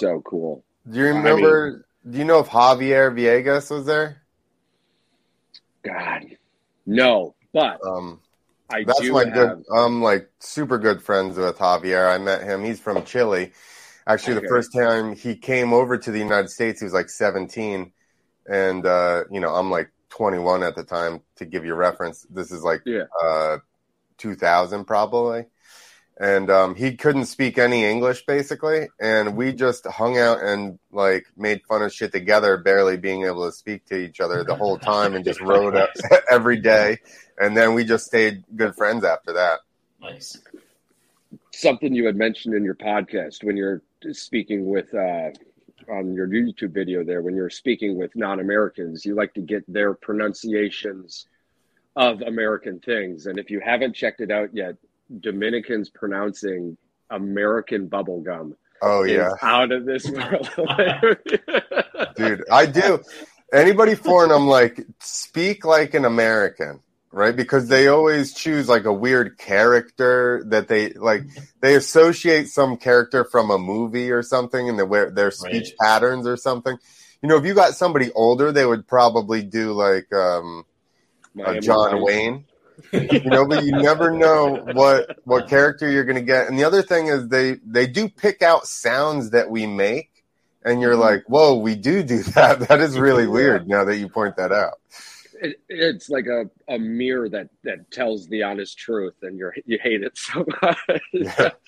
Was so cool. Do you remember? I mean, do you know if Javier Villegas was there? God, no. But um, I that's my have... good. I'm like super good friends with Javier. I met him. He's from Chile. Actually, okay. the first time he came over to the United States, he was like 17, and uh, you know I'm like 21 at the time. To give you reference, this is like yeah. uh, 2000 probably and um, he couldn't speak any English basically, and we just hung out and like made fun of shit together, barely being able to speak to each other the whole time, and just rode up every day, and then we just stayed good friends after that. Nice. Something you had mentioned in your podcast when you're speaking with uh, on your YouTube video there, when you're speaking with non-Americans, you like to get their pronunciations of American things, and if you haven't checked it out yet Dominicans pronouncing American bubble gum. Oh yeah. Out of this world. Dude, I do. Anybody foreign, I'm like, speak like an American, right? Because they always choose like a weird character that they like they associate some character from a movie or something and their their speech right. patterns or something. You know, if you got somebody older, they would probably do like um John Wayne you know, but you never know what what character you're going to get. And the other thing is they they do pick out sounds that we make, and you're mm-hmm. like, "Whoa, we do do that." That is really weird. Now that you point that out, it, it's like a, a mirror that that tells the honest truth, and you you hate it so much. Yeah.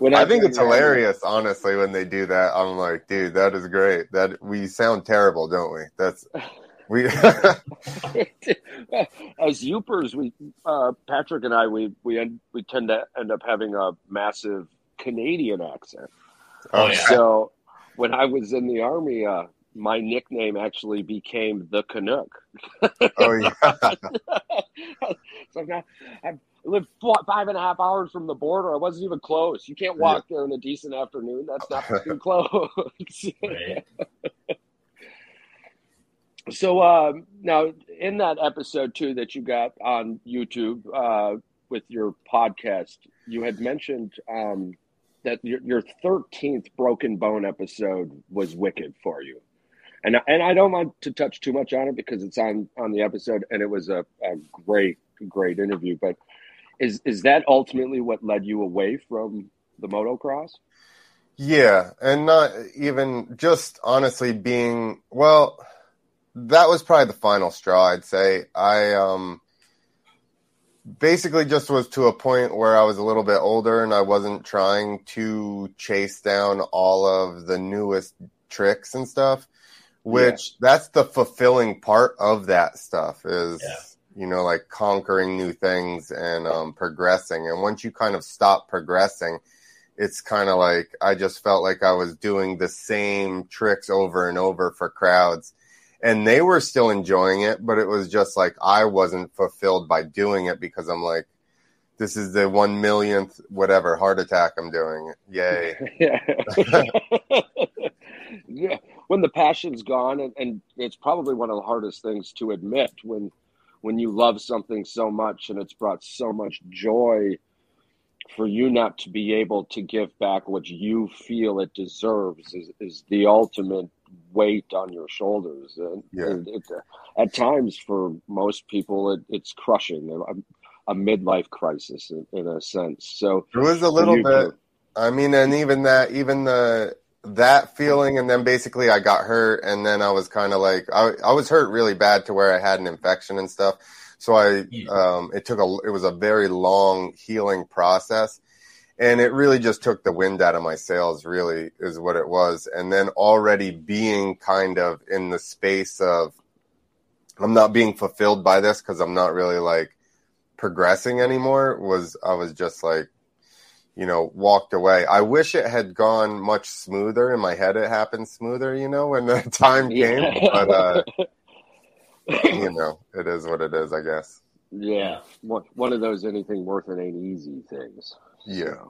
When I, I think it's hilarious, honestly, when they do that. I'm like, dude, that is great. That we sound terrible, don't we? That's we as Yoopers, we uh, Patrick and I we we end, we tend to end up having a massive Canadian accent. Oh yeah. So when I was in the army, uh, my nickname actually became the Canuck. oh yeah. so now I lived five and a half hours from the border. I wasn't even close. You can't walk yeah. there in a decent afternoon. That's not too close. So uh, now, in that episode too that you got on YouTube uh, with your podcast, you had mentioned um, that your thirteenth Broken Bone episode was wicked for you, and and I don't want to touch too much on it because it's on on the episode, and it was a, a great great interview. But is is that ultimately what led you away from the motocross? Yeah, and not even just honestly being well that was probably the final straw. I'd say I um basically just was to a point where I was a little bit older and I wasn't trying to chase down all of the newest tricks and stuff. Which yeah. that's the fulfilling part of that stuff is yeah. you know like conquering new things and um, progressing. And once you kind of stop progressing, it's kind of like I just felt like I was doing the same tricks over and over for crowds and they were still enjoying it, but it was just like I wasn't fulfilled by doing it because I'm like, this is the one millionth whatever heart attack I'm doing. Yay! yeah. yeah. When the passion's gone, and, and it's probably one of the hardest things to admit when when you love something so much and it's brought so much joy for you not to be able to give back what you feel it deserves is, is the ultimate weight on your shoulders. And, yeah. and it, at times, for most people, it, it's crushing. A, a midlife crisis, in, in, a sense. So it was a little bit. I mean, and even that, even the that feeling, and then basically I got hurt, and then I was kind of like, I, I was hurt really bad to where I had an infection and stuff. So I, um, it took a, it was a very long healing process and it really just took the wind out of my sails really is what it was. And then already being kind of in the space of i'm not being fulfilled by this because i'm not really like progressing anymore was i was just like you know walked away. I wish it had gone much smoother. In my head it happened smoother you know when the time came. Yeah. but uh you know it is what it is i guess. Yeah. One of those anything worth it ain't easy things yeah.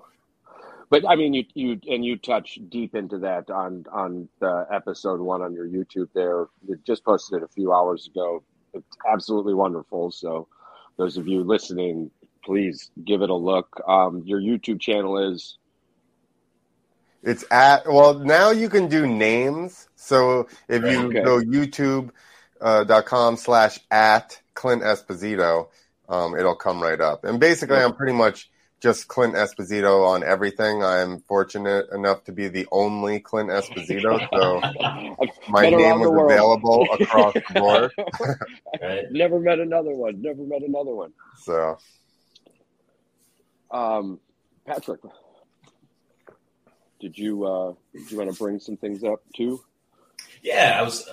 But I mean, you you and you touch deep into that on on the episode one on your YouTube. There, you just posted it a few hours ago. It's absolutely wonderful. So, those of you listening, please give it a look. Um, your YouTube channel is It's at well now you can do names. So if you Okay. go YouTube uh, dot com slash at Clint Esposito, um, it'll come right up. And basically, I'm pretty much just Clint Esposito on everything. I'm fortunate enough to be the only Clint Esposito, so my Been name was available across the board. Right? Never met another one. Never met another one. So Um, Patrick, did you uh, did you want to bring some things up too? Yeah, I was.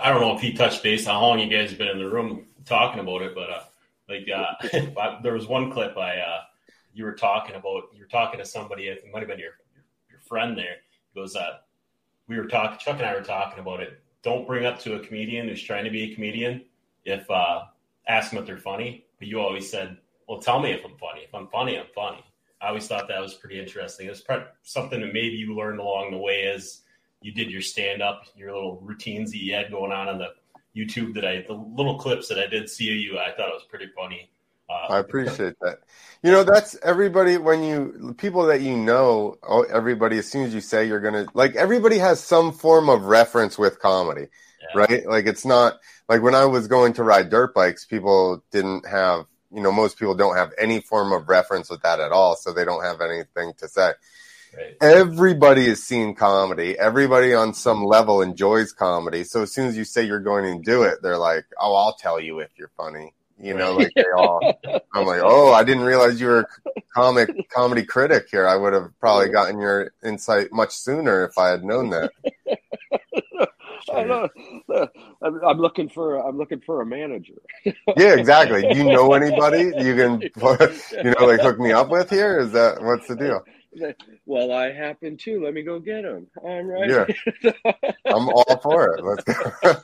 I don't know if he touched base how long you guys have been in the room talking about it, but uh, like uh, there was one clip I uh, you were talking about. You were talking to somebody. It might have been your your friend there. He goes, uh, we were talking. Chuck and I were talking about it. Don't bring up to a comedian who's trying to be a comedian if uh, ask them if they're funny. But you always said, "Well, tell me if I'm funny. If I'm funny, I'm funny." I always thought that was pretty interesting. It was something that maybe you learned along the way as you did your stand up, your little routines that you had going on on the YouTube that I, the little clips that I did see of you, I thought it was pretty funny. I appreciate that. You know, that's everybody when you people that you know, oh, everybody as soon as you say you're going to like everybody has some form of reference with comedy, yeah. right? Like it's not like when I was going to ride dirt bikes, people didn't have, you know, most people don't have any form of reference with that at all, so they don't have anything to say. Right. Everybody has seen comedy. Everybody on some level enjoys comedy. So as soon as you say you're going to do it, they're like, "Oh, I'll tell you if you're funny." You know, like they all. I'm like, "Oh, I didn't realize you were a comic comedy critic here. I would have probably gotten your insight much sooner if I had known that." I know. I'm, looking for I'm looking for a manager. Yeah, exactly. Do you know anybody you can, you know, like hook me up with here? Is that what's the deal? Well, I happen to. Let me go get him. I'm right. Yeah. I'm all for it. Let's go.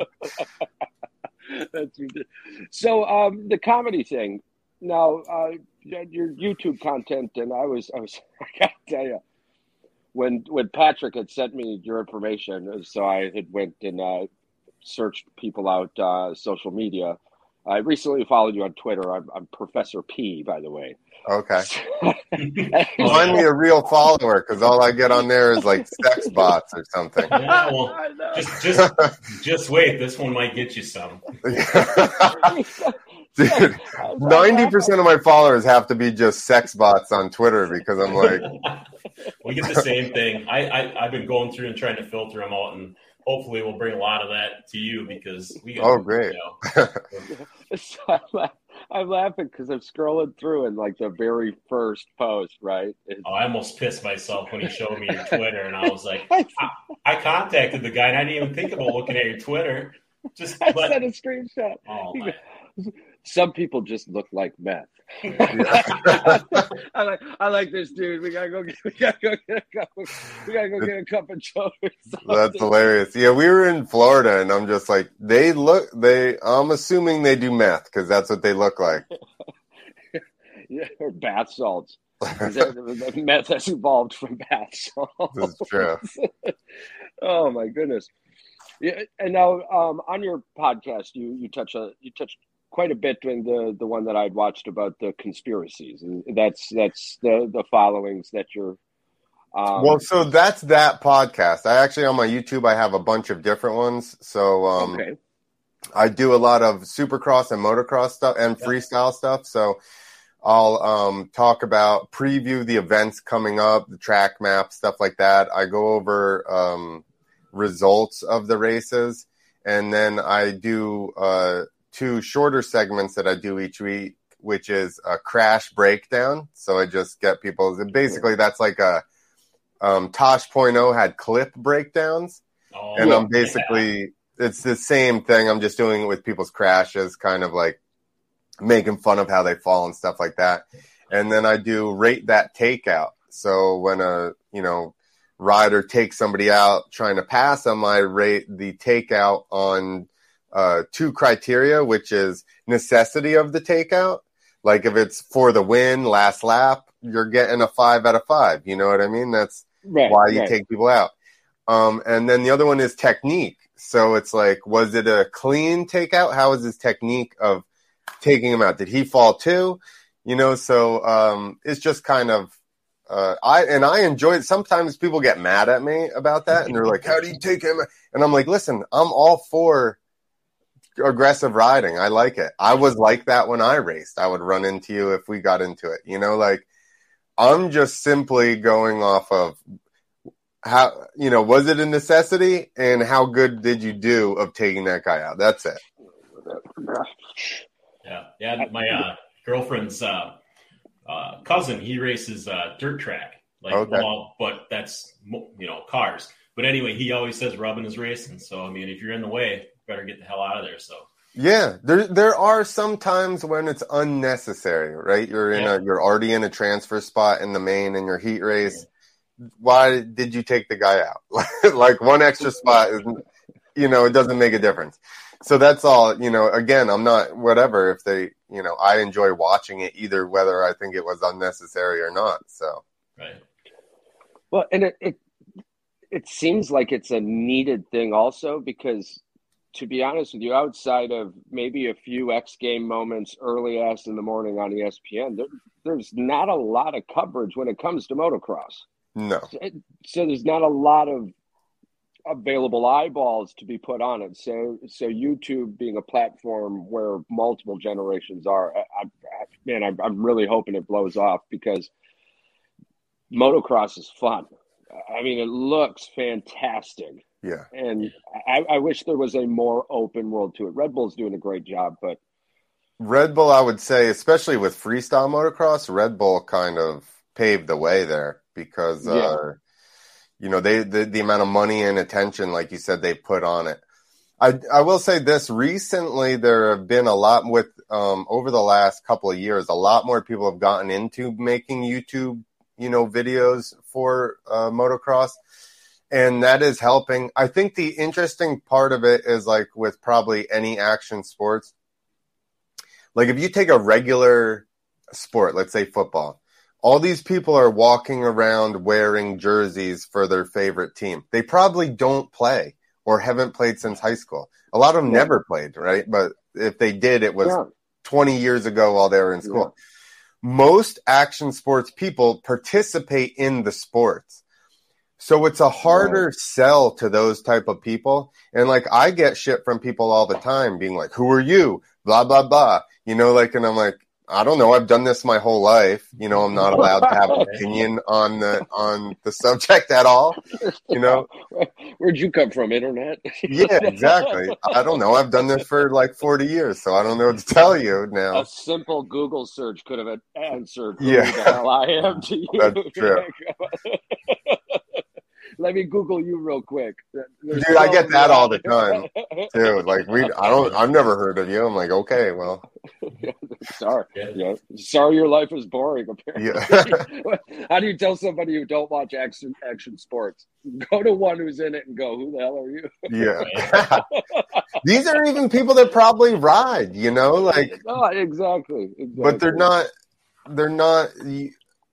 That's ridiculous. so um, the comedy thing. Now, uh, your YouTube content, and I was, I was, I gotta tell you, when when Patrick had sent me your information, so I had went and uh, searched people out uh, social media. I recently followed you on Twitter. I'm, I'm Professor P, by the way. Okay. Find me a real follower because all I get on there is like sex bots or something. Yeah, well, just just just wait. This one might get you some. Dude, ninety percent of my followers have to be just sex bots on Twitter because I'm like, we get the same thing. I, I I've been going through and trying to filter them out, and hopefully we'll bring a lot of that to you because we. Get, Oh, great. You know, So I'm, la- I'm laughing because I'm scrolling through and like the very first post, right? It's- oh, I almost pissed myself when he showed me your Twitter, and I was like, I, I contacted the guy, and I didn't even think about looking at your Twitter. Just I let, sent a screenshot. oh, my. Some people just look like meth. I like I like this dude. We gotta go get we gotta go get a cup of, we gotta go get a cup of joe. that's hilarious. Yeah, we were in Florida, and I'm just like, they look. They, I'm assuming they do meth because that's what they look like. Yeah, or bath salts. Is that- meth has evolved from bath salts. This is true. oh my goodness. Yeah, and now um, on your podcast, you you touch a you touched quite a bit during the the one that I'd watched about the conspiracies. And That's that's the the followings that you're. Um, well, so that's that podcast. I actually on my YouTube I have a bunch of different ones. So um, okay, I do a lot of supercross and motocross stuff and Yeah. freestyle stuff. So I'll um, talk about preview the events coming up, the track map, stuff like that. I go over um, results of the races, and then I do uh, two shorter segments that I do each week, which is a crash breakdown. So I just get people. Basically, that's like a um, Tosh.0 had clip breakdowns Oh, and I'm basically it's the same thing. I'm just doing it with people's crashes, kind of like making fun of how they fall and stuff like that. And then I do rate that takeout. So when a you know rider takes somebody out trying to pass them, I rate the takeout on uh, two criteria, which is necessity of the takeout. Like if it's for the win, last lap, you're getting a five out of five. You know what I mean? That's right. why you right. take people out. Um, and then the other one is technique. So it's like, was it a clean takeout? How was his technique of taking him out? Did he fall too? You know, so um, it's just kind of uh, I and I enjoy it. Sometimes people get mad at me about that, and they're like, "How do you take him?" And I'm like, "Listen, I'm all for aggressive riding. I like it. I was like that when I raced. I would run into you if we got into it. You know, like I'm just simply going off of how you know was it a necessity and how good did you do of taking that guy out? That's it. Yeah, yeah. My uh, girlfriend's uh, uh, cousin, he races uh, dirt track, like okay. well, but that's you know cars. But anyway, he always says rubbing is racing. So I mean, if you're in the way, better get the hell out of there. So yeah, there there are some times when it's unnecessary, right? You're in yeah. a you're already in a transfer spot in the main in your heat race. Yeah. Why did you take the guy out? like one extra spot is, you know, it doesn't make a difference. So that's all. You know, again, I'm not whatever if they, you know, I enjoy watching it either whether I think it was unnecessary or not. So right. Well, and it, it it seems like it's a needed thing also because to be honest with you, outside of maybe a few X game moments early ass in the morning on ESPN, there, there's not a lot of coverage when it comes to motocross. No. So there's not a lot of available eyeballs to be put on it. So so YouTube being a platform where multiple generations are, I, I, man, I, I'm really hoping it blows off because motocross is fun. I mean, it looks fantastic. Yeah. And I, I, wish there was a more open world to it. Red Bull's doing a great job, but Red Bull, I would say, especially with freestyle motocross, Red Bull kind of paved the way there because, yeah. uh, you know, they the, the amount of money and attention, like you said, they put on it. I, I will say this recently, there have been a lot with, um, over the last couple of years, a lot more people have gotten into making YouTube, you know, videos for uh, motocross and that is helping. I think the interesting part of it is like with probably any action sports. Like if you take a regular sport, let's say football, all these people are walking around wearing jerseys for their favorite team. They probably don't play or haven't played since high school. A lot of them yeah. never played, right? But if they did, it was yeah. 20 years ago while they were in school. Yeah. Most action sports people participate in the sports. So it's a harder sell to those type of people. And like I get shit from people all the time being like, who are you? Blah, blah, blah. You know, like, and I'm like, I don't know. I've done this my whole life. You know, I'm not allowed to have an opinion on the on the subject at all. You know, where'd you come from? Internet? yeah, exactly. I don't know. I've done this for like 40 years, so I don't know what to tell you now. A simple Google search could have answered who yeah. the hell I am to you. That's true let me Google you real quick. There's Dude, I get that all the time too. Like we, I don't, I've never heard of you. I'm like, okay, well, sorry, yeah, sorry, your life is boring. Apparently, yeah. how do you tell somebody who don't watch action action sports? Go to one who's in it and go, who the hell are you? yeah, these are even people that probably ride. You know, like oh, ah, exactly, exactly, but they're not. They're not.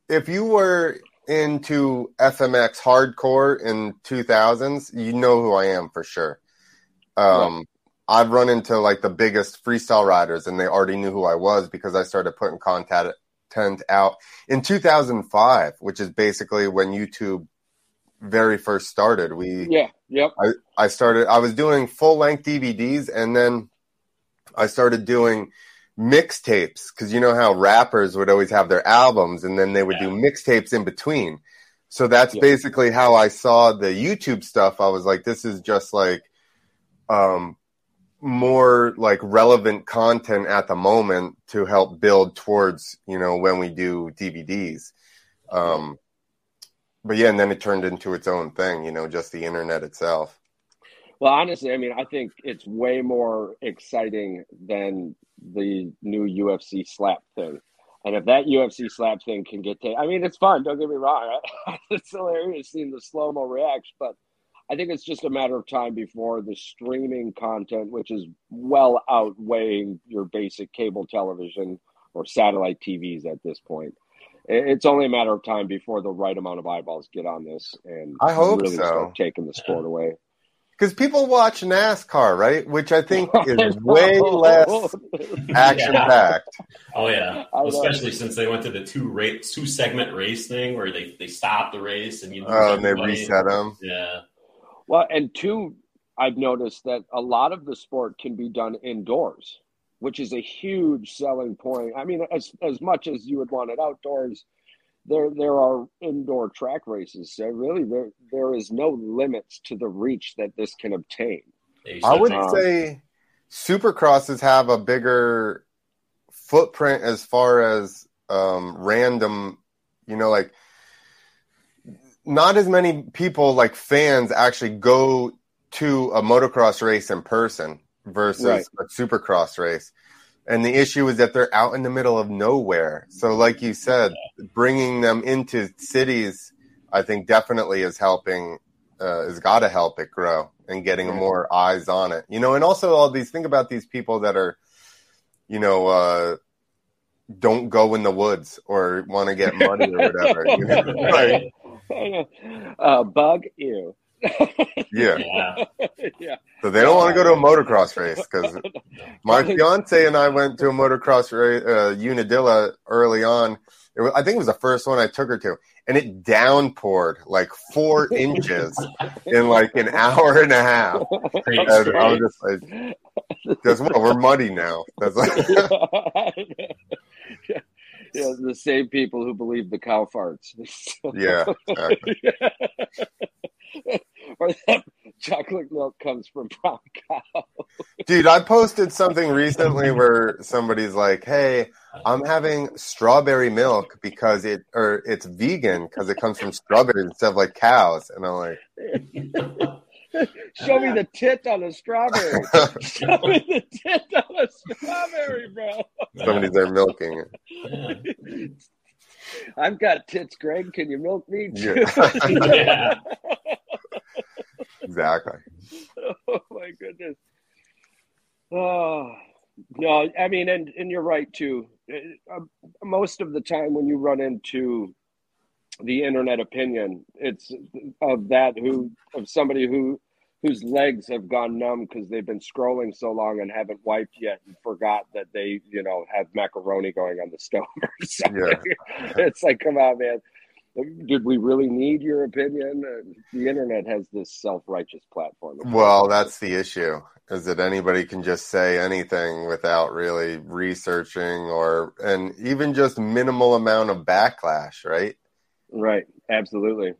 If you were into FMX hardcore in 2000s, you know who I am for sure. Um, right. I've run into like the biggest freestyle riders, and they already knew who I was because I started putting content out in 2005, which is basically when YouTube very first started. We yeah, yep. I, I started. I was doing full length DVDs, and then I started doing mixtapes because you know how rappers would always have their albums and then they would yeah. do mixtapes in between. So that's yeah. basically how I saw the YouTube stuff. I was like, this is just like um, more like relevant content at the moment to help build towards, you know, when we do DVDs. Um, but yeah, and then it turned into its own thing, you know, just the internet itself. Well, honestly, I mean, I think it's way more exciting than the new UFC slap thing. And if that UFC slap thing can get taken, I mean, it's fun. Don't get me wrong. it's hilarious seeing the slow mo reaction, but I think it's just a matter of time before the streaming content, which is well outweighing your basic cable television or satellite TVs at this point. It's only a matter of time before the right amount of eyeballs get on this and I hope really so. start taking the sport away. Because people watch NASCAR, right? Which I think is way less action packed. Oh yeah, I know. especially since they went to the two race, two segment race thing where they they stopped the race and you lose Oh, and they everybody. reset them. Yeah, Well, and two, I've noticed that a lot of the sport can be done indoors, which is a huge selling point. I mean, as as much as you would want it outdoors, there there are indoor track races. So really, there there is no limits to the reach that this can obtain. I would said- Um, say supercrosses have a bigger footprint as far as um, random, you know, like not as many people like fans actually go to a motocross race in person versus Right. a supercross race. And the issue is that they're out in the middle of nowhere. So, like you said, bringing them into cities, I think definitely is helping, uh, has got to help it grow and getting Right. more eyes on it. You know, and also all these, think about these people that are, you know, uh, don't go in the woods or want to get muddy or whatever. You know? Like, uh, bug you. Yeah. yeah, yeah. So they don't want to go to a motocross race because my fiance and I went to a motocross race, uh, Unadilla early on. It was, I think it was the first one I took her to, and it downpoured like four inches in like an hour and a half. And I story. was just like, "Guess what? We're muddy now." That's like, yeah. yeah, the same people who believe the cow farts. yeah, exactly. Or that chocolate milk comes from brown cow. dude. I posted something recently where somebody's like, "Hey, I'm having strawberry milk because it or it's vegan because it comes from strawberries instead of like cows," and I'm like. Show me the tit on a strawberry. Show me the tit on a strawberry, bro. Somebody's there milking it. I've got tits, Greg. Can you milk me? too? Yeah. Exactly. oh my goodness. Oh no, I mean, and and you're right too. Uh, most of the time, when you run into the internet opinion, it's of that who of somebody who whose legs have gone numb because they've been scrolling so long and haven't wiped yet and forgot that they you know have macaroni going on the stove or something. it's like, come on, man. Did we really need your opinion? Uh, the internet has this self-righteous platform. Well, that's the issue. Is that anybody can just say anything without really researching or and even just minimal amount of backlash, right? Right, absolutely.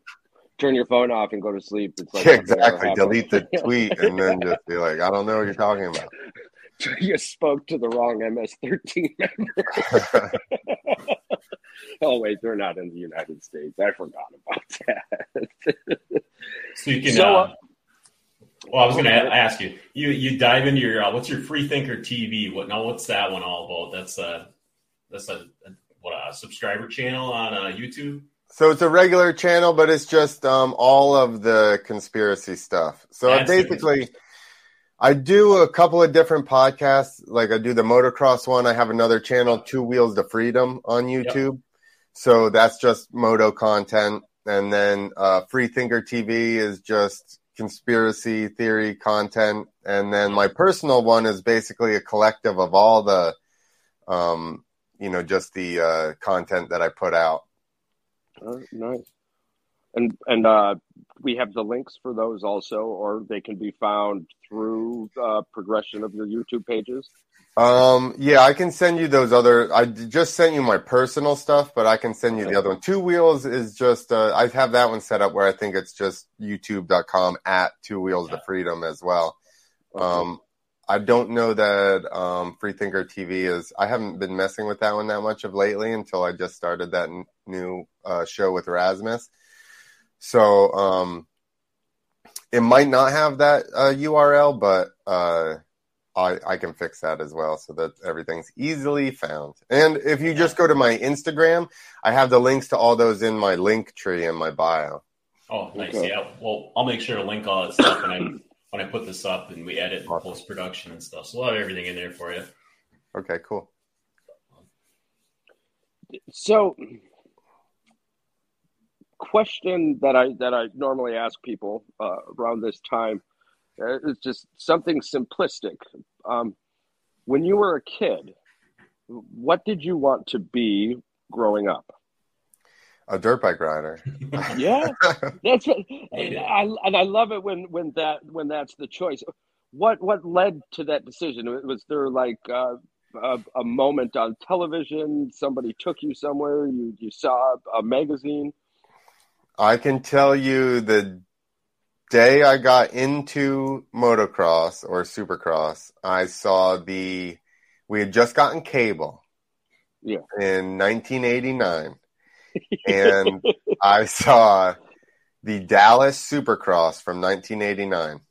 Turn your phone off and go to sleep. It's like Yeah, exactly. Delete the tweet and then just be like, I don't know what you're talking about. you spoke to the wrong MS-13 member. oh wait, they're not in the United States. I forgot about that. So you can. So, uh, uh, well, I was going to ask you. You you dive into your uh, what's your Freethinker TV? What now? What's that one all about? That's a that's a, a what a subscriber channel on uh, YouTube. So it's a regular channel, but it's just um, all of the conspiracy stuff. So That's basically, I do a couple of different podcasts. Like I do the motocross one. I have another channel, Two Wheels to Freedom, on YouTube. So that's just moto content, and then uh, Free Thinker TV is just conspiracy theory content, and then my personal one is basically a collective of all the, um, you know, just the uh, content that I put out. Oh, nice. And and uh, we have the links for those also, or they can be found through uh, progression of your YouTube pages. Um, yeah, I can send you those other. I just sent you my personal stuff, but I can send you the other one. Two Wheels is just. Uh, I have that one set up where I think it's just YouTube.com at Two Wheels to Freedom as well. Um, I don't know that um, Freethinker TV is. I haven't been messing with that one that much of lately until I just started that n- new uh, show with Rasmus. So um, it might not have that uh, URL, but uh, I, I can fix that as well so that everything's easily found. And if you just go to my Instagram, I have the links to all those in my link tree in my bio. Oh, nice. Okay. Yeah. Well, I'll make sure to link all that stuff when I when I put this up and we edit and Awesome. post production and stuff. So we'll have everything in there for you. Okay, cool. So, question that I that I normally ask people uh, around this time: it's just something simplistic. Um, when you were a kid, what did you want to be growing up? A dirt bike rider. yeah, that's what, and I, and I love it when when that when that's the choice. What what led to that decision? Was there like uh, a, a, moment on television? Somebody took you somewhere? You you saw a magazine? I can tell you the day I got into motocross or supercross, I saw the we had just gotten cable. Yeah. In 1989. and I saw the Dallas Supercross from 1989.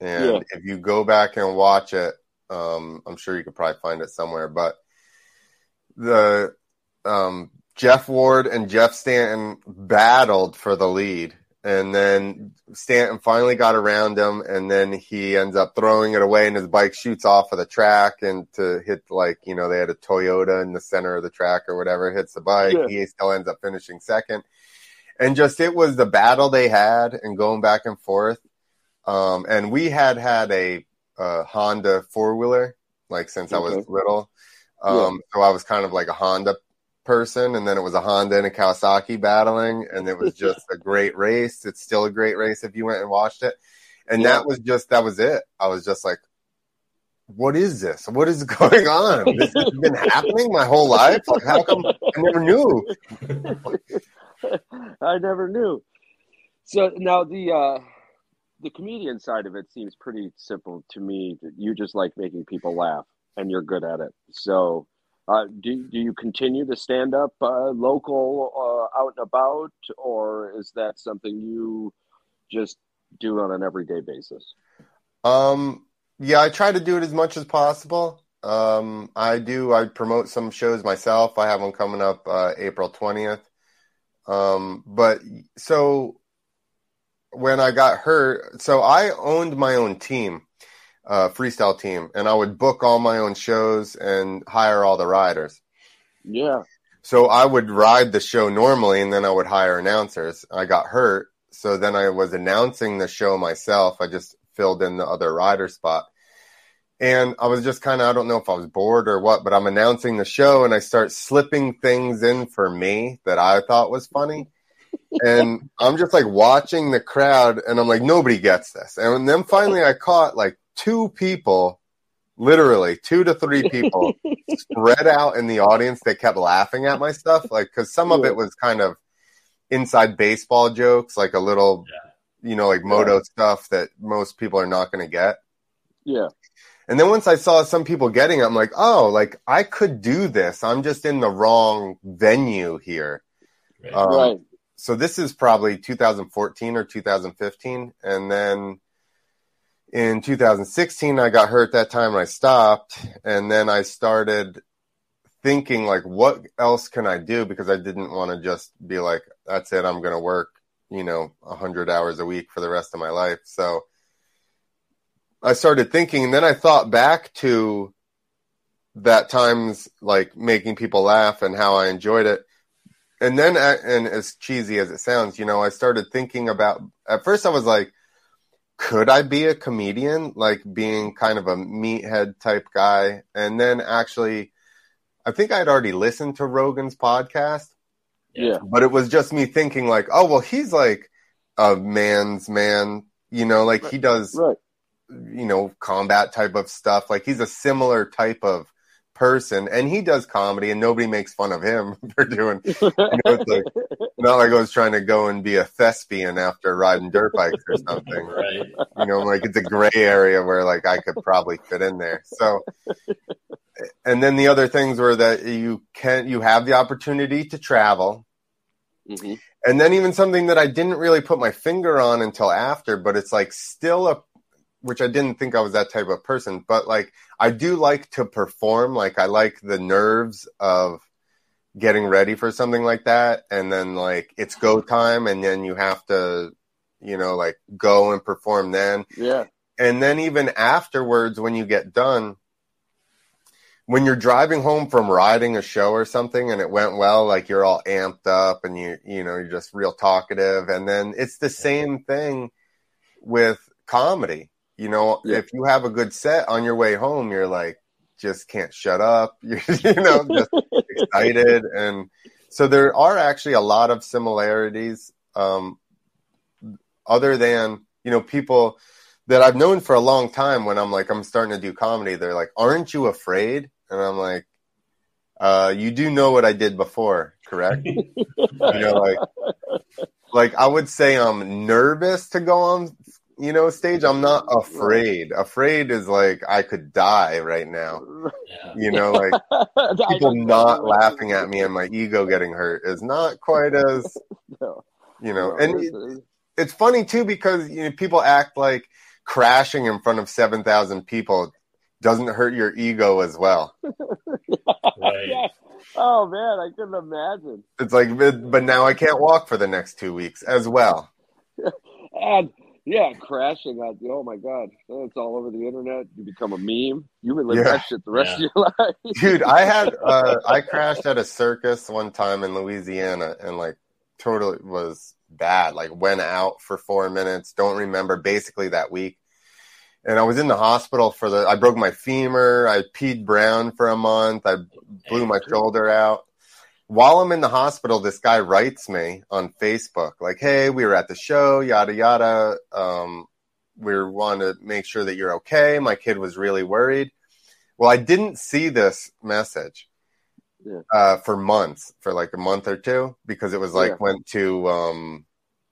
And yeah. if you go back and watch it, um, I'm sure you could probably find it somewhere. But the um, Jeff Ward and Jeff Stanton battled for the lead. And then Stanton finally got around him, and then he ends up throwing it away, and his bike shoots off of the track and to hit like you know they had a Toyota in the center of the track or whatever hits the bike. Yeah. He still ends up finishing second, and just it was the battle they had and going back and forth. Um, and we had had a, a Honda four wheeler like since okay. I was little, um, yeah. so I was kind of like a Honda person, and then it was a Honda and a Kawasaki battling, and it was just a great race. It's still a great race if you went and watched it. And yeah. that was just that was it. I was just like, what is this? What is going on? This has been happening my whole life. Like, how come I never knew? I never knew. So now the uh, the comedian side of it seems pretty simple to me. You just like making people laugh, and you're good at it. So uh, do, do you continue to stand up uh, local uh, out and about, or is that something you just do on an everyday basis? Um, yeah, I try to do it as much as possible. Um, I do. I promote some shows myself. I have one coming up uh, April twentieth. Um, but so when I got hurt, so I owned my own team uh, freestyle team, and I would book all my own shows and hire all the riders. Yeah. So I would ride the show normally, and then I would hire announcers. I got hurt, so then I was announcing the show myself. I just filled in the other rider spot. And I was just kind of, I don't know if I was bored or what, but I'm announcing the show and I start slipping things in for me that I thought was funny. and I'm just like watching the crowd and I'm like, nobody gets this. And then finally I caught like two people, literally two to three people, spread out in the audience that kept laughing at my stuff. Like, because some of it was kind of inside baseball jokes, like a little, yeah. you know, like moto yeah. stuff that most people are not going to get. Yeah. And then once I saw some people getting it, I'm like, oh, like I could do this. I'm just in the wrong venue here. Right. Um, right. So this is probably 2014 or 2015. And then in 2016 i got hurt that time and i stopped. And then i started thinking like what else can i do? Because i didn't want to just be like that's it i'm going to work you know 100 hours a week for the rest of my life. So i started thinking and then i thought back to that times like making people laugh and how i enjoyed it. And then and as cheesy as it sounds you know i started thinking about at first i was like could I be a comedian, like being kind of a meathead type guy? And then actually, I think I'd already listened to Rogan's podcast. Yeah. But it was just me thinking, like, oh, well, he's like a man's man, you know, like he does, right. you know, combat type of stuff. Like he's a similar type of person and he does comedy and nobody makes fun of him for doing you know, it's like not like I was trying to go and be a thespian after riding dirt bikes or something. Right. You know, like it's a gray area where like I could probably fit in there. So and then the other things were that you can you have the opportunity to travel. Mm-hmm. And then even something that I didn't really put my finger on until after, but it's like still a which I didn't think I was that type of person, but like I do like to perform. Like I like the nerves of getting ready for something like that, and then like it's go time, and then you have to, you know, like go and perform then. Yeah. And then even afterwards, when you get done, when you're driving home from riding a show or something and it went well, like you're all amped up and you, you know, you're just real talkative. And then it's the same thing with comedy You know, Yeah. if you have a good set on your way home, you're like, just can't shut up. You're, you know, just excited. And so there are actually a lot of similarities, um, other than, you know, people that I've known for a long time when I'm like, I'm starting to do comedy, they're like, aren't you afraid? And I'm like, uh, you do know what I did before, correct? you know, like, like I would say I'm nervous to go on, you know, stage. I'm not afraid. Afraid is like I could die right now. Yeah. You know, like people not laughing at me and my ego getting hurt is not quite as No, you know. no, And it's- it- it's funny too because you know people act like crashing in front of seven thousand people doesn't hurt your ego as well. Right. yeah. Oh man, I couldn't imagine. It's like, but but now I can't walk for the next two weeks as well. And yeah, crashing on oh my god, it's all over the internet. You become a meme. You relive Yeah. that shit the rest Yeah. of your life. dude i had uh i crashed at a circus one time in louisiana and like totally was bad like went out for four minutes don't remember basically that week and i was in the hospital for the i broke my femur i peed brown for a month i blew my shoulder out while i'm in the hospital this guy writes me on facebook like hey we were at the show yada yada um we want to make sure that you're okay my kid was really worried well, I didn't see this message Yeah. uh, for months, for like a month or two, because it was like Yeah. went to um,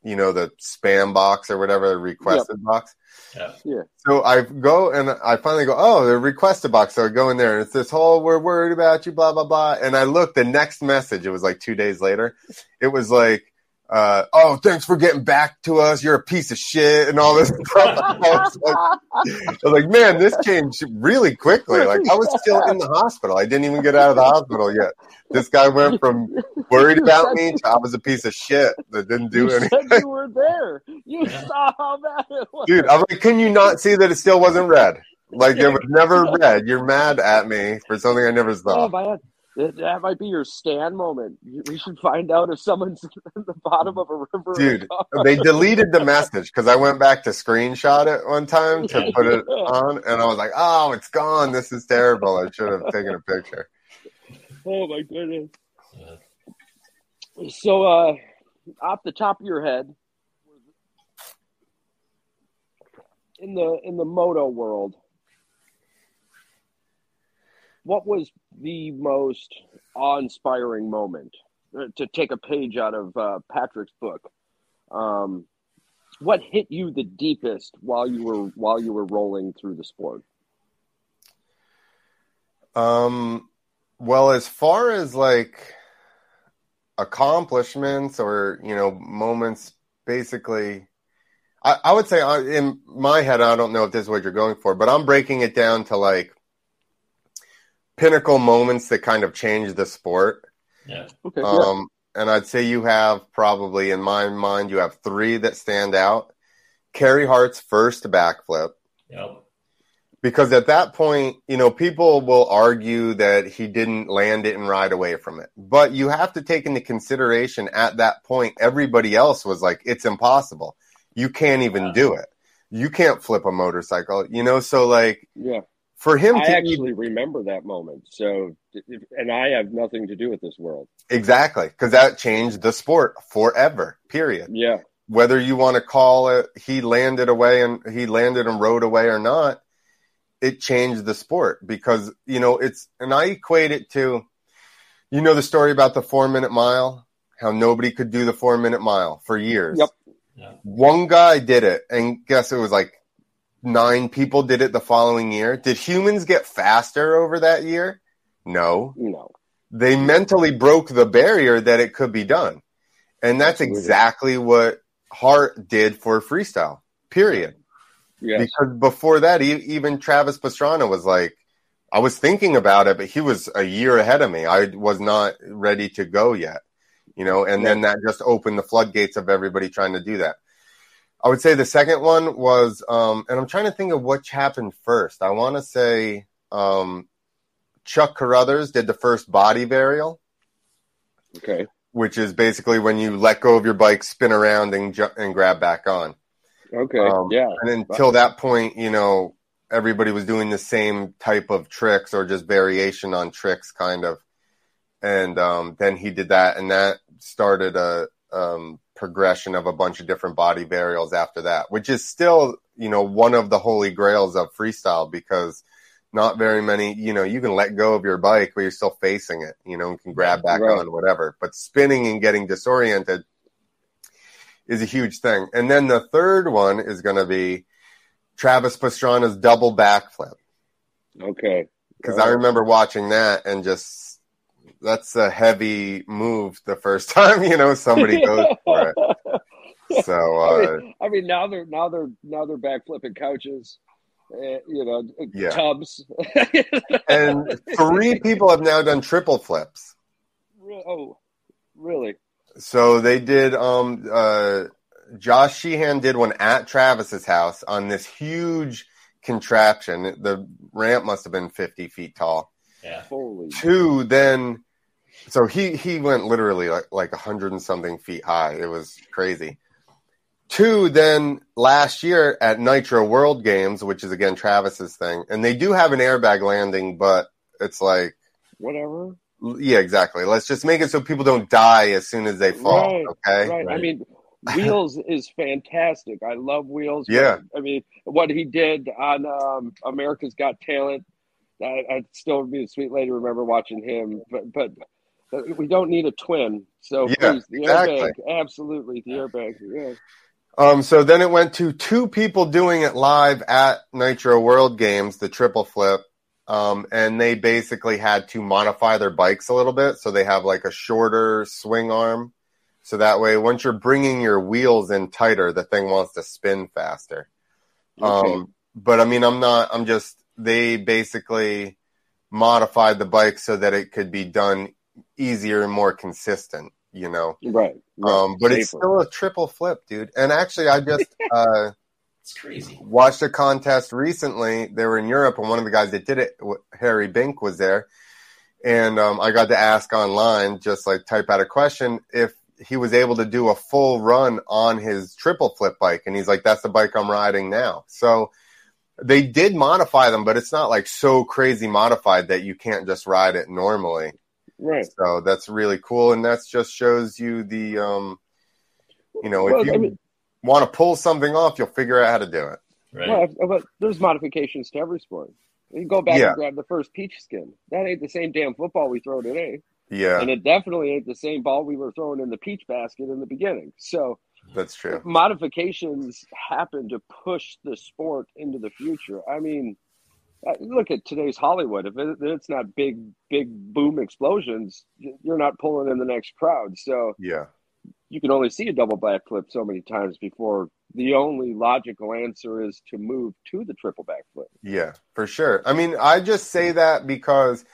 you know the spam box or whatever the requested box. Yeah. Yeah. So I go and I finally go, oh, the requested box. So I go in there and it's this whole we're worried about you, blah blah blah. And I look the next message. It was like two days later. It was like. Uh, oh, thanks for getting back to us. You're a piece of shit and all this stuff. I was like, I was like, man, this changed really quickly. Like I was still in the hospital. I didn't even get out of the hospital yet. This guy went from worried about me to I was a piece of shit that didn't do you anything. said you were there. You saw how bad it was. Dude, I'm like, can you not see that it still wasn't red? Like it was never red. You're mad at me for something I never Oh saw. man, that, that might be your stand moment. We should find out if someone's at the bottom of a river. Dude, they deleted the message because I went back to screenshot it one time to put it on, and I was like, "Oh, it's gone. This is terrible. I should have taken a picture." oh my goodness. So, uh, off the top of your head, in the in the moto world, what was the most awe-inspiring moment? Uh, To take a page out of uh, Patrick's book, um, what hit you the deepest while you were while you were rolling through the sport? Um, well, as far as like accomplishments or you know moments, basically, I, I would say I, in my head, I don't know if this is what you're going for, but I'm breaking it down to like pinnacle moments that kind of change the sport. Yeah. Okay, Um, and I'd say you have probably, in my mind, you have three that stand out. Carey Hart's first backflip, Yep. because at that point, you know, people will argue that he didn't land it and ride away from it. But you have to take into consideration at that point, everybody else was like, it's impossible. You can't even Yeah. do it. You can't flip a motorcycle, you know? So, like, yeah. For him I to actually remember that moment. So, and I have nothing to do with this world. exactly, because that changed the sport forever, period. Yeah, whether you want to call it he landed away and he landed and rode away or not, it changed the sport because you know it's and I equate it to you know the story about the four minute mile, how nobody could do the four minute mile for years. Yep. Yeah. One guy did it, and guess it was like nine people did it the following year. Did humans get faster over that year? No no, they mentally broke the barrier that it could be done. And that's Absolutely. exactly what Hart did for freestyle, period. yes, Because before that, even Travis Pastrana was like, I was thinking about it, but he was a year ahead of me. I was not ready to go yet, you know, and then that just opened the floodgates of everybody trying to do that. I would say the second one was, um, and I'm trying to think of which happened first. I want to say um, Chuck Carothers did the first body varial okay, which is basically when you let go of your bike, spin around, and ju- and grab back on. Okay. Um, yeah. And until that point, you know, everybody was doing the same type of tricks or just variation on tricks, kind of. And um, then he did that, and that started a um, progression of a bunch of different body varials after that, which is still, you know, one of the holy grails of freestyle because not very many, you know, you can let go of your bike, but you're still facing it, you know, and can grab back Right. on whatever. But spinning and getting disoriented is a huge thing. And then the third one is going to be Travis Pastrana's double backflip Okay. because I remember watching that and just that's a heavy move the first time you know somebody goes for it. So I uh, mean, I mean, now they're now they're now they're back flipping couches, uh, you know, Yeah. tubs. and three people have now done triple flips. Oh, really? So they did. Um, uh, Josh Sheehan did one at Travis's house on this huge contraption. The ramp must have been fifty feet tall. Yeah. Holy. Two, then, so he he went literally like like a hundred and something feet high. It was crazy. Two, then last year at Nitro World Games, which is again Travis's thing, and they do have an airbag landing, but it's like Whatever. Yeah, exactly. Let's just make it so people don't die as soon as they fall. Right, okay. Right. I mean, Wheels is fantastic. I love Wheels. Yeah. I mean, what he did on um, America's Got Talent, I, I'd still be a sweet lady. Remember watching him, but but. We don't need a twin, so Yeah, please, the exactly. airbag, absolutely, the airbag. Yeah, Um, so then it went to two people doing it live at Nitro World Games, the triple flip. Um, and they basically had to modify their bikes a little bit. So they have like a shorter swing arm. So that way, once you're bringing your wheels in tighter, the thing wants to spin faster. Okay. Um, but I mean, I'm not, I'm just, they basically modified the bike so that it could be done easier and more consistent, you know? right. right. Um, but it's still a triple flip, dude. And actually, I just uh, It's crazy. watched a contest recently. They were in Europe, and one of the guys that did it, w- Harry Bink, was there. And um, I got to ask online, just like type out a question, if he was able to do a full run on his triple flip bike. And he's like, that's the bike I'm riding now. So they did modify them, but it's not like so crazy modified that you can't just ride it normally. Right. So that's really cool, and that just shows you the, um, you know, if you I mean- want to pull something off, you'll figure out how to do it. Right. Well, but there's modifications to every sport. You go back Yeah. and grab the first peach skin. That ain't the same damn football we throw today, Yeah, and it definitely ain't the same ball we were throwing in the peach basket in the beginning. So that's true. modifications happen to push the sport into the future. I mean, look at today's Hollywood. If it's not big, big boom explosions, you're not pulling in the next crowd. So Yeah, you can only see a double backflip so many times before the only logical answer is to move to the triple backflip. yeah, for sure. I mean, I just say that because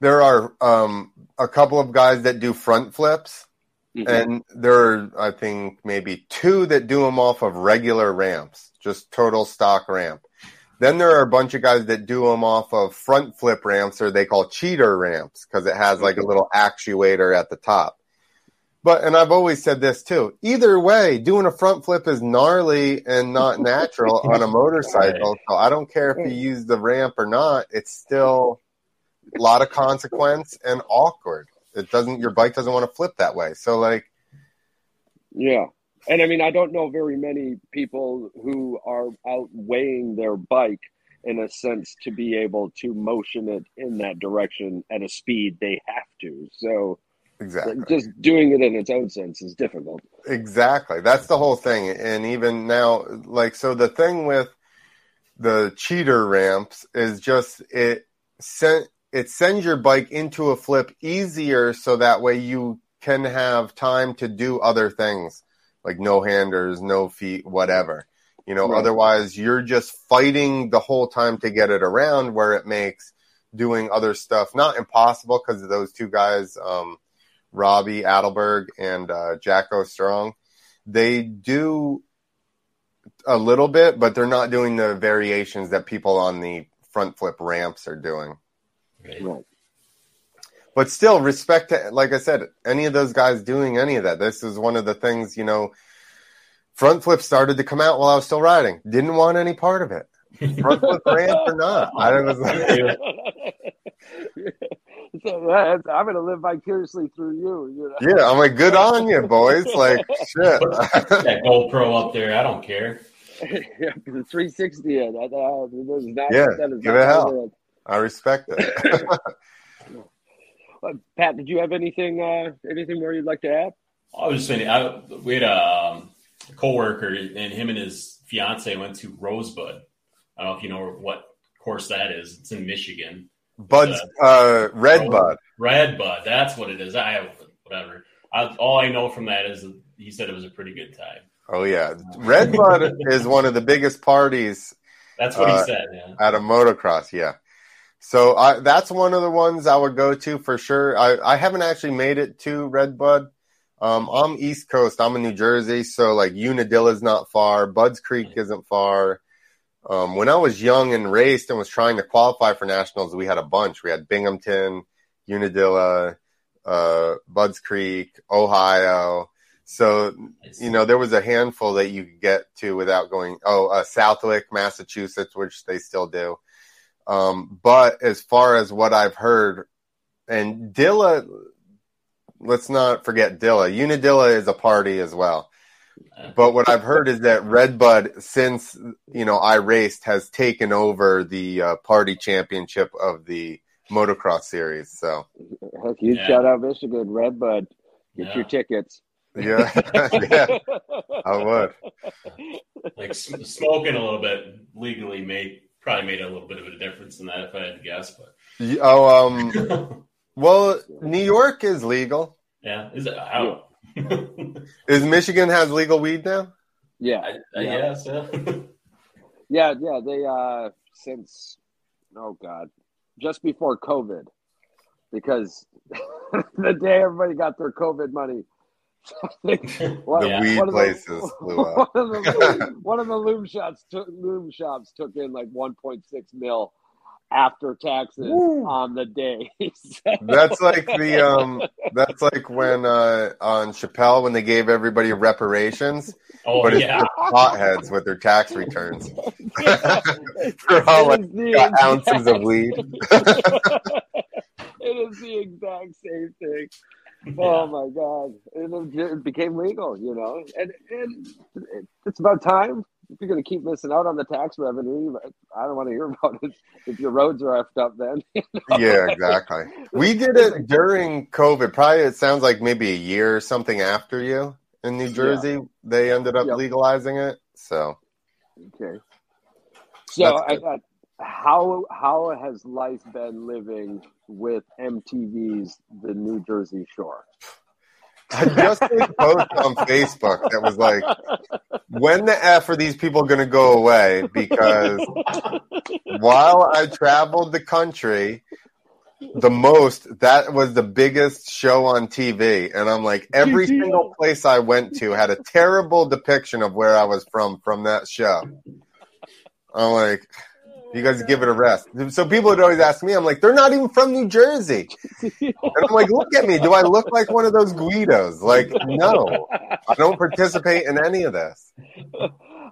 there are um, a couple of guys that do front flips, Mhm. and there are, I think, maybe two that do them off of regular ramps, just total stock ramp. Then there are a bunch of guys that do them off of front flip ramps, or they call cheater ramps, because it has like a little actuator at the top. But and I've always said this too. Either way, doing a front flip is gnarly and not natural on a motorcycle. So I don't care if you use the ramp or not. It's still a lot of consequence and awkward. It doesn't. Your bike doesn't want to flip that way. So like, Yeah. And I mean, I don't know very many people who are outweighing their bike in a sense to be able to motion it in that direction at a speed they have to. So exactly. just doing it in its own sense is difficult. Exactly. That's the whole thing. And even now, like, so the thing with the cheater ramps is just it sent it sends your bike into a flip easier so that way you can have time to do other things like no handers, no feet, whatever. You know, Right. otherwise you're just fighting the whole time to get it around where it makes doing other stuff not impossible because of those two guys, um, Robbie Adelberg and uh, Jacko Strong. They do a little bit, but they're not doing the variations that people on the front flip ramps are doing. Right. Right. But still, respect to, like I said, any of those guys doing any of that. This is one of the things, you know, front flip started to come out while I was still riding. Didn't want any part of it. Front flip ramp or not. I was like, So, I'm going to live vicariously through you. you know? yeah, I'm like, good on you, boys. Like, shit. that GoPro up there, I don't care. yeah, the 360 in. That, there's not, Yeah, that is give not it hell. it. I respect it. Uh, Pat, did you have anything uh, anything more you'd like to add? I was just saying, I, we had a um, coworker, and him and his fiance went to Rosebud. I don't know if you know what course that is. It's in Michigan. Bud's uh, red bud. Red Bud, that's what it is. I have whatever. I, all I know from that is he said it was a pretty good time. Oh yeah, red bud is one of the biggest parties That's what Uh, he said. Yeah. at a motocross. Yeah, so I, that's one of the ones I would go to for sure. I, I haven't actually made it to Red Bud. Um, I'm East Coast. I'm in New Jersey, so like Unadilla's not far. Bud's Creek isn't far. Um, when I was young and raced and was trying to qualify for nationals, we had a bunch. We had Binghamton, Unadilla, uh, Bud's Creek, Ohio. So you know, there was a handful that you could get to without going, oh, uh, Southwick, Massachusetts, which they still do. Um, but as far as what I've heard, and Dilla, let's not forget Dilla. Unadilla is a party as well. But what I've heard is that Redbud, since you know I raced, has taken over the uh, party championship of the motocross series. So Heck, you Yeah. shout out Michigan, Redbud. Get Yeah. your tickets. yeah, yeah, I would. like smoking a little bit legally made probably made a little bit of a difference in that if I had to guess. But Oh, um, well, New York is legal. yeah, is it? I, Is Michigan has legal weed now? Yeah, I, I Yeah. guess. Yeah. yeah, yeah. They uh since oh god, just before COVID, because the day everybody got their COVID money. one, The Yeah. weed one of places blew up. One of the, one of the loom shops took loom shops took in like 1.6 mil after taxes Woo. on the day. That's like the um that's like when uh on Chappelle when they gave everybody reparations, Oh but it's yeah. potheads with their tax returns. For all It like the got ounces of weed. it is the exact same thing. Oh my god! And it, it became legal, you know, and and it's about time. If you're going to keep missing out on the tax revenue, I don't want to hear about it. If your roads are effed up, then Yeah, exactly. We did it during COVID. Probably it sounds like maybe a year or something after you in New Jersey. They ended up Yep. legalizing it. So Okay. So, I. I, how how has life been living with MTV's The New Jersey Shore? I just made a post on Facebook that was like, when the F are these people going to go away? Because while I traveled the country the most, that was the biggest show on TV. And I'm like, every single place I went to had a terrible depiction of where I was from from that show. I'm like, you guys give it a rest. So people would always ask me, I'm like, they're not even from New Jersey. And I'm like, look at me. Do I look like one of those Guidos? Like, no, I don't participate in any of this.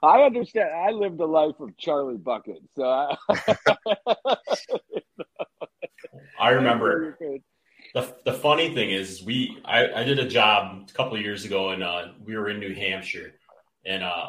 I understand. I lived a life of Charlie Bucket, so I, I remember the the funny thing is we I, I did a job a couple of years ago and uh, we were in New Hampshire and uh,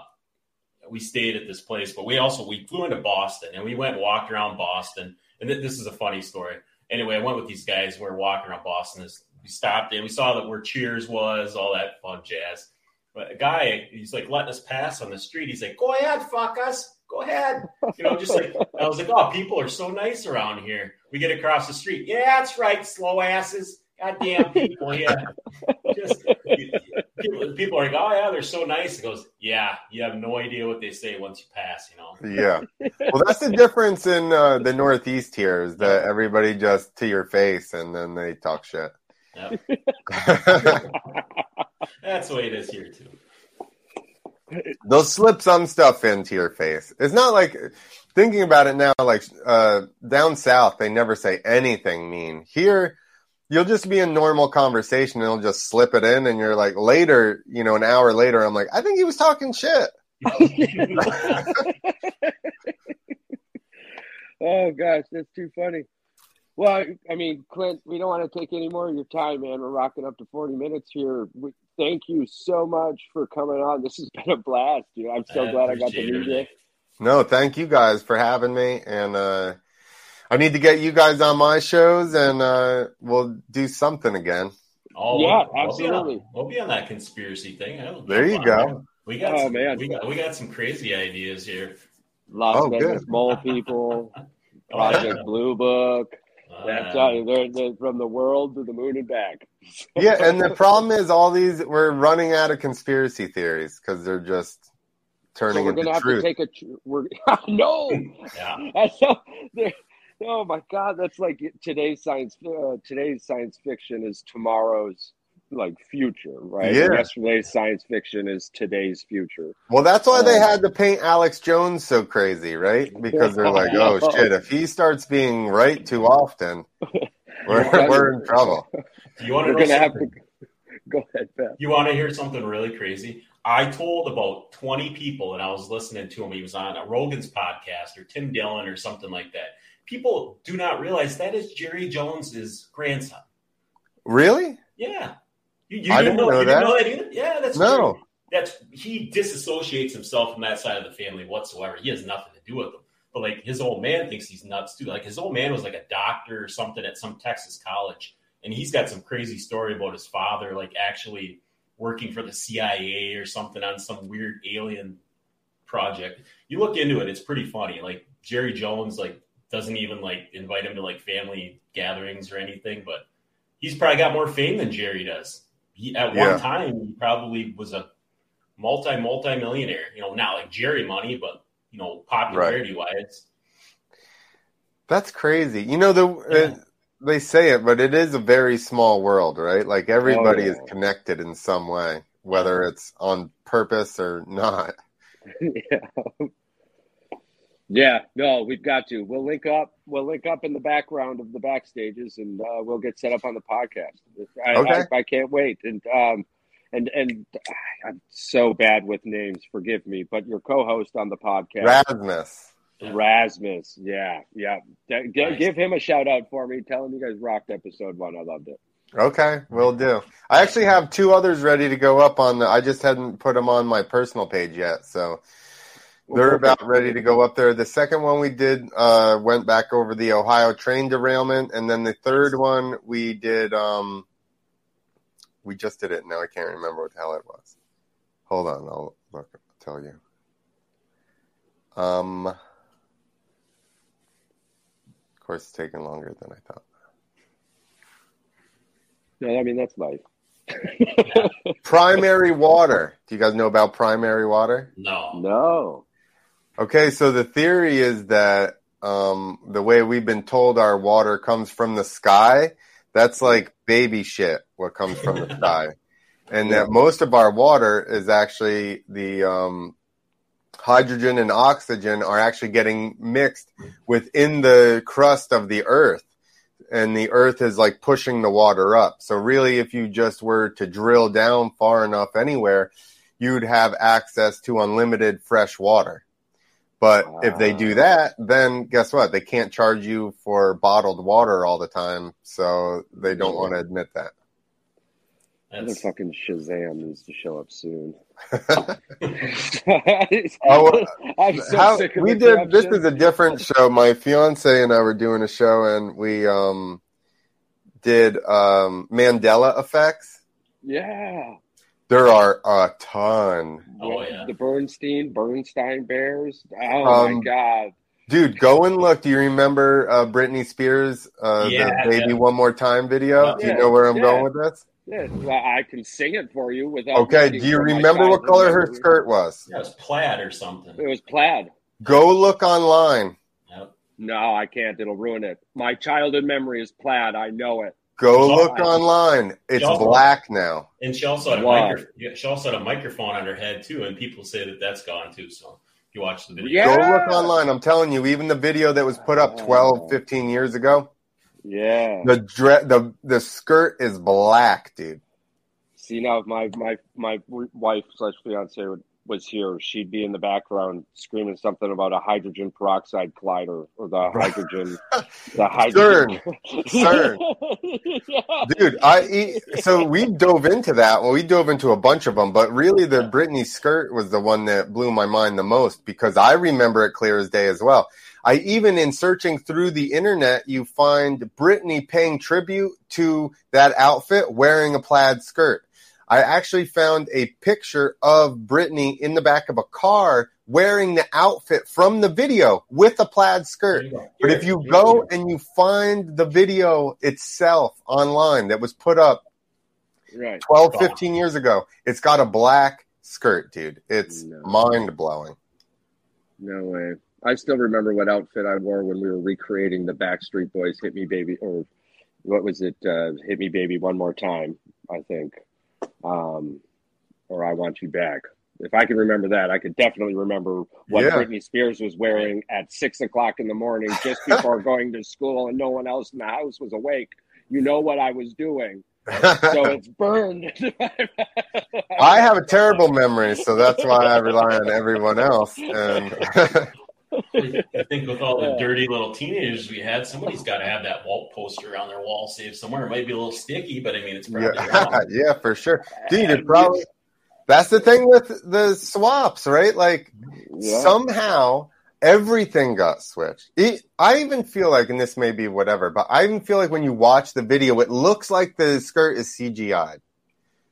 we stayed at this place, but we also we flew into Boston and we went and walked around Boston. And th- this is a funny story. Anyway, I went with these guys. We were walking around Boston. We stopped and we saw that where Cheers was, all that fun jazz. But a guy, he's like letting us pass on the street. He's like, "Go ahead, fuck us, go ahead." You know, just like I was like, "Oh, people are so nice around here." We get across the street. Yeah, that's right, slow asses. Goddamn people, yeah. Just people, people are like, "Oh yeah, they're so nice." It goes, "Yeah, you have no idea what they say once you pass." You know. Yeah. Well, that's the difference in uh, the Northeast here is that everybody just to your face and then they talk shit. Yep. That's the way it is here too. They'll slip some stuff into your face. It's not like thinking about it now, like uh, down south, they never say anything mean. Here, you'll just be in normal conversation and he'll just slip it in and you're like later, you know, an hour later, I'm like, I think he was talking shit. oh gosh, that's too funny. Well, I mean, Clint, we don't want to take any more of your time, man. We're rocking up to 40 minutes here. We, thank you so much for coming on. This has been a blast, dude. I'm so I glad I got to appreciate meet you. No, thank you guys for having me. And uh, I need to get you guys on my shows and uh, we'll do something again. Oh, Yeah, we'll, We'll be, absolutely. on, we'll be on that conspiracy thing. There you jump go. there. We got Oh, some, man. we got we got some crazy ideas here. Las Oh, Vegas good. Mole People, Oh, Project yeah. Blue Book. Uh, That's how you, they're, they're from the world to the moon and back. Yeah, and the problem is all these we're running out of conspiracy theories because they're just So turning we're into gonna have to take a. tr- We're no. yeah. So, there- oh my god, that's like today's science. Uh, today's science fiction is tomorrow's like future, right? Yeah. Yesterday's science fiction is today's future. well, that's why they Um, had to paint Alex Jones so crazy, right? Because they're like, oh shit, if he starts being right too often, we're, we're in trouble. Do you want to We're gonna have to go ahead, Pat. You want to hear something really crazy? I told about 20 people, and I was listening to him. He was on a Rogan's podcast or Tim Dillon or something like that. People do not realize that is Jerry Jones's grandson. Really? Yeah. You, you I didn't didn't know you that. Didn't know that either? Yeah, that's No. true. That's he disassociates himself from that side of the family whatsoever. He has nothing to do with them. But like his old man thinks he's nuts too. Like his old man was like a doctor or something at some Texas college, and he's got some crazy story about his father like actually working for the CIA or something on some weird alien project. You look into it, it's pretty funny. Like Jerry Jones like doesn't even like invite him to like family gatherings or anything, but he's probably got more fame than Jerry does. He, at Yeah. one time, he probably was a multi multi millionaire. You know, not like Jerry money, but you know, popularity wise. That's crazy. You know the Yeah. uh, they say it, but it is a very small world, right? Like everybody Oh, yeah. is connected in some way, whether it's on purpose or not. yeah. Yeah, no, we've got to. We'll link up. We'll link up in the background of the backstages, and uh, we'll get set up on the podcast. I, Okay. I, I can't wait. And um, and and I'm so bad with names. Forgive me, but your co-host on the podcast, Rasmus. Rasmus. Yeah, yeah. G- g- Nice. Give him a shout out for me. Tell him you guys rocked episode one. I loved it. Okay, we'll do. I actually have two others ready to go up on the. I just hadn't put them on my personal page yet, so they're about ready to go up there. The second one we did uh, went back over the Ohio train derailment, and then the third one we did. Um, we just did it. Now I can't remember what the hell it was. Hold on, I'll look. I'll tell you. Um, of course, it's taking longer than I thought. Yeah, I mean that's life. Primary water. Do you guys know about primary water? No. no. Okay, so the theory is that um, the way we've been told our water comes from the sky, that's like baby shit, what comes from the sky. And that most of our water is actually the um, hydrogen and oxygen are actually getting mixed within the crust of the earth. And the earth is like pushing the water up. So, really, if you just were to drill down far enough anywhere, you'd have access to unlimited fresh water. But if they do that, then guess what? They can't charge you for bottled water all the time. So they don't want to admit that. That's, Motherfucking Shazam needs to show up soon. Oh, I'm so How, sick of we did this is a different show. My fiance and I were doing a show and we um did um Mandela effects. yeah. There are a ton. Oh, yeah. The Bernstein, Bernstein Bears. Oh Um, my god. Dude, go and look. Do you remember uh, Britney Spears, uh, Yeah, the "Baby yeah. One More Time" video? Do you Yeah, know where I'm yeah. going with this? Yeah, well, I can sing it for you without. Okay. Do you remember what color her skirt was? yeah, it was plaid or something. It was plaid. Go. Go look online. Yep. No, I can't. It'll ruin it. My childhood memory is plaid. I know it. Go Why? look online. It's Also- black now. And she also had a Why? micro- she also had a microphone on her head too, and people say that that's gone too. So if you watch the video, Yeah. Go look online. I'm telling you, even the video that was put up 12, 15 years ago, Yeah. The dre- the the skirt is black, dude. See now, if my my my wife slash fiance was here, she'd be in the background screaming something about a hydrogen peroxide collider or the hydrogen, the hydrogen. CERN. yeah. Dude, I so we dove into that. Well, we dove into a bunch of them, but really the Britney skirt was the one that blew my mind the most because I remember it clear as day as well. I even in searching through the internet, you find Britney paying tribute to that outfit wearing a plaid skirt. I actually found a picture of Britney in the back of a car wearing the outfit from the video with a plaid skirt. But if you go and you find the video itself online that was put up Right. 12, 15 years ago, it's got a black skirt, dude. It's No. mind blowing. No way. I still remember what outfit I wore when we were recreating the Backstreet Boys "Hit Me Baby" or what was it? Uh, "Hit Me Baby" one more time. I think, um, or "I Want You Back." If I can remember that, I could definitely remember what Yeah. Britney Spears was wearing at six o'clock in the morning, just before going to school, and no one else in the house was awake. You know what I was doing, so it's burned. I have a terrible memory, so that's why I rely on everyone else. And I think with all the Yeah. dirty little teenagers we had, somebody's got to have that wall poster on their wall saved somewhere. It might be a little sticky, but I mean, it's probably yeah, yeah, for sure, dude. It probably that's the thing with the swaps, right? Like Yeah. somehow everything got switched. It, I even feel like, and this may be whatever, but I even feel like when you watch the video, it looks like the skirt is CGI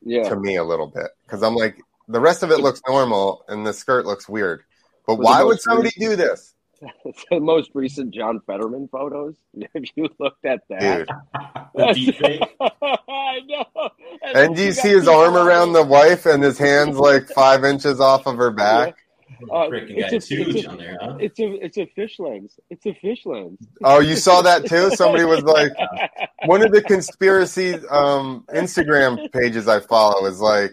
yeah. to me a little bit because I'm like the rest of it looks normal and the skirt looks weird. But why would somebody reason- do this, the most recent John Fetterman photos. If you looked at that, dude? The deep fake. I know. And do you see his arm around the wife and his hands like five inches off of her back? Uh, it's a- it's a- there, huh? It's a it's a fish lens. It's a fish lens. Oh, you saw that too? Somebody was like, one of the conspiracy um, Instagram pages I follow is like,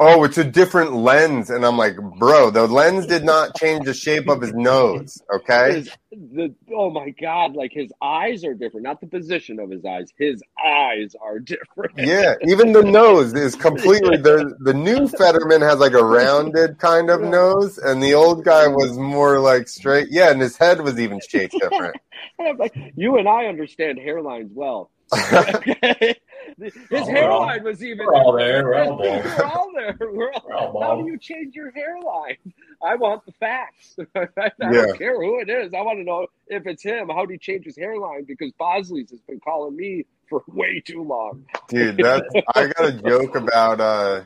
oh, it's a different lens. And I'm like, bro, the lens did not change the shape of his nose. Okay. His, the oh my god, like his eyes are different. Not the position of his eyes. His eyes are different. Yeah. Even the nose is completely, the, the new Fetterman has like a rounded kind of nose, and the old guy was more like straight. Yeah. And his head was even shaped different. And I'm like, you and I understand hairlines well. Okay? His Oh, we're all- hairline was even. we're all there. We're all We're all there. We're all, We're all how do you change your hairline? I want the facts. I Yeah. don't care who it is. I want to know if it's him. How do you change his hairline? Because Bosley's has been calling me for way too long. Dude, that's I got a joke about uh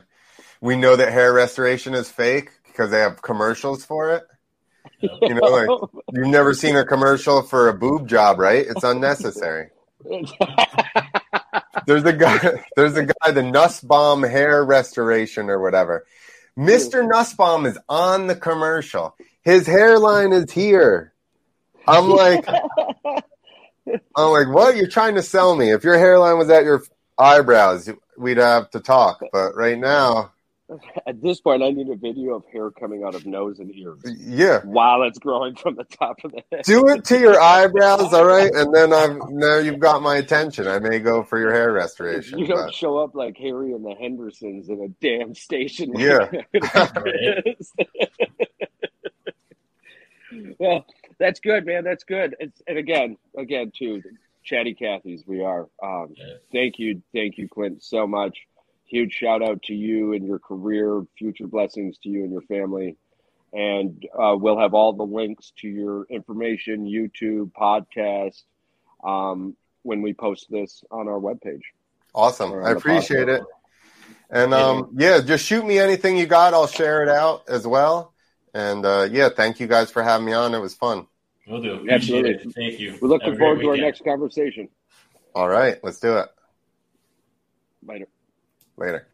we know that hair restoration is fake because they have commercials for it. You know, like you've never seen a commercial for a boob job, right? It's unnecessary. There's a guy there's a guy, the Nussbaum hair restoration or whatever. Mr. Hmm. Nussbaum is on the commercial. His hairline is here. I'm like I'm like, what? You're trying to sell me. If your hairline was at your eyebrows, we'd have to talk. But right now, At this point, I need a video of hair coming out of nose and ears yeah. while it's growing from the top of the head. Do it to your eyebrows, all right? And then I've now you've got my attention. I may go for your hair restoration. You don't But show up like Harry and the Hendersons in a damn station. Yeah. well, that's good, man. That's good. It's, and again, again, too, chatty Cathy's. We are. Um, Yeah. Thank you, thank you, Clint, so much. Huge shout out to you and your career. Future blessings to you and your family. And uh, we'll have all the links to your information, YouTube, podcast, um, when we post this on our webpage. awesome. I appreciate podcast. it. And um, yeah, just shoot me anything you got. I'll share it out as well. And uh, yeah, thank you guys for having me on. It was fun. We'll do. Appreciate Absolutely. it. Thank you. We're looking Have a great forward to our next conversation. All right, let's do it Later. Later.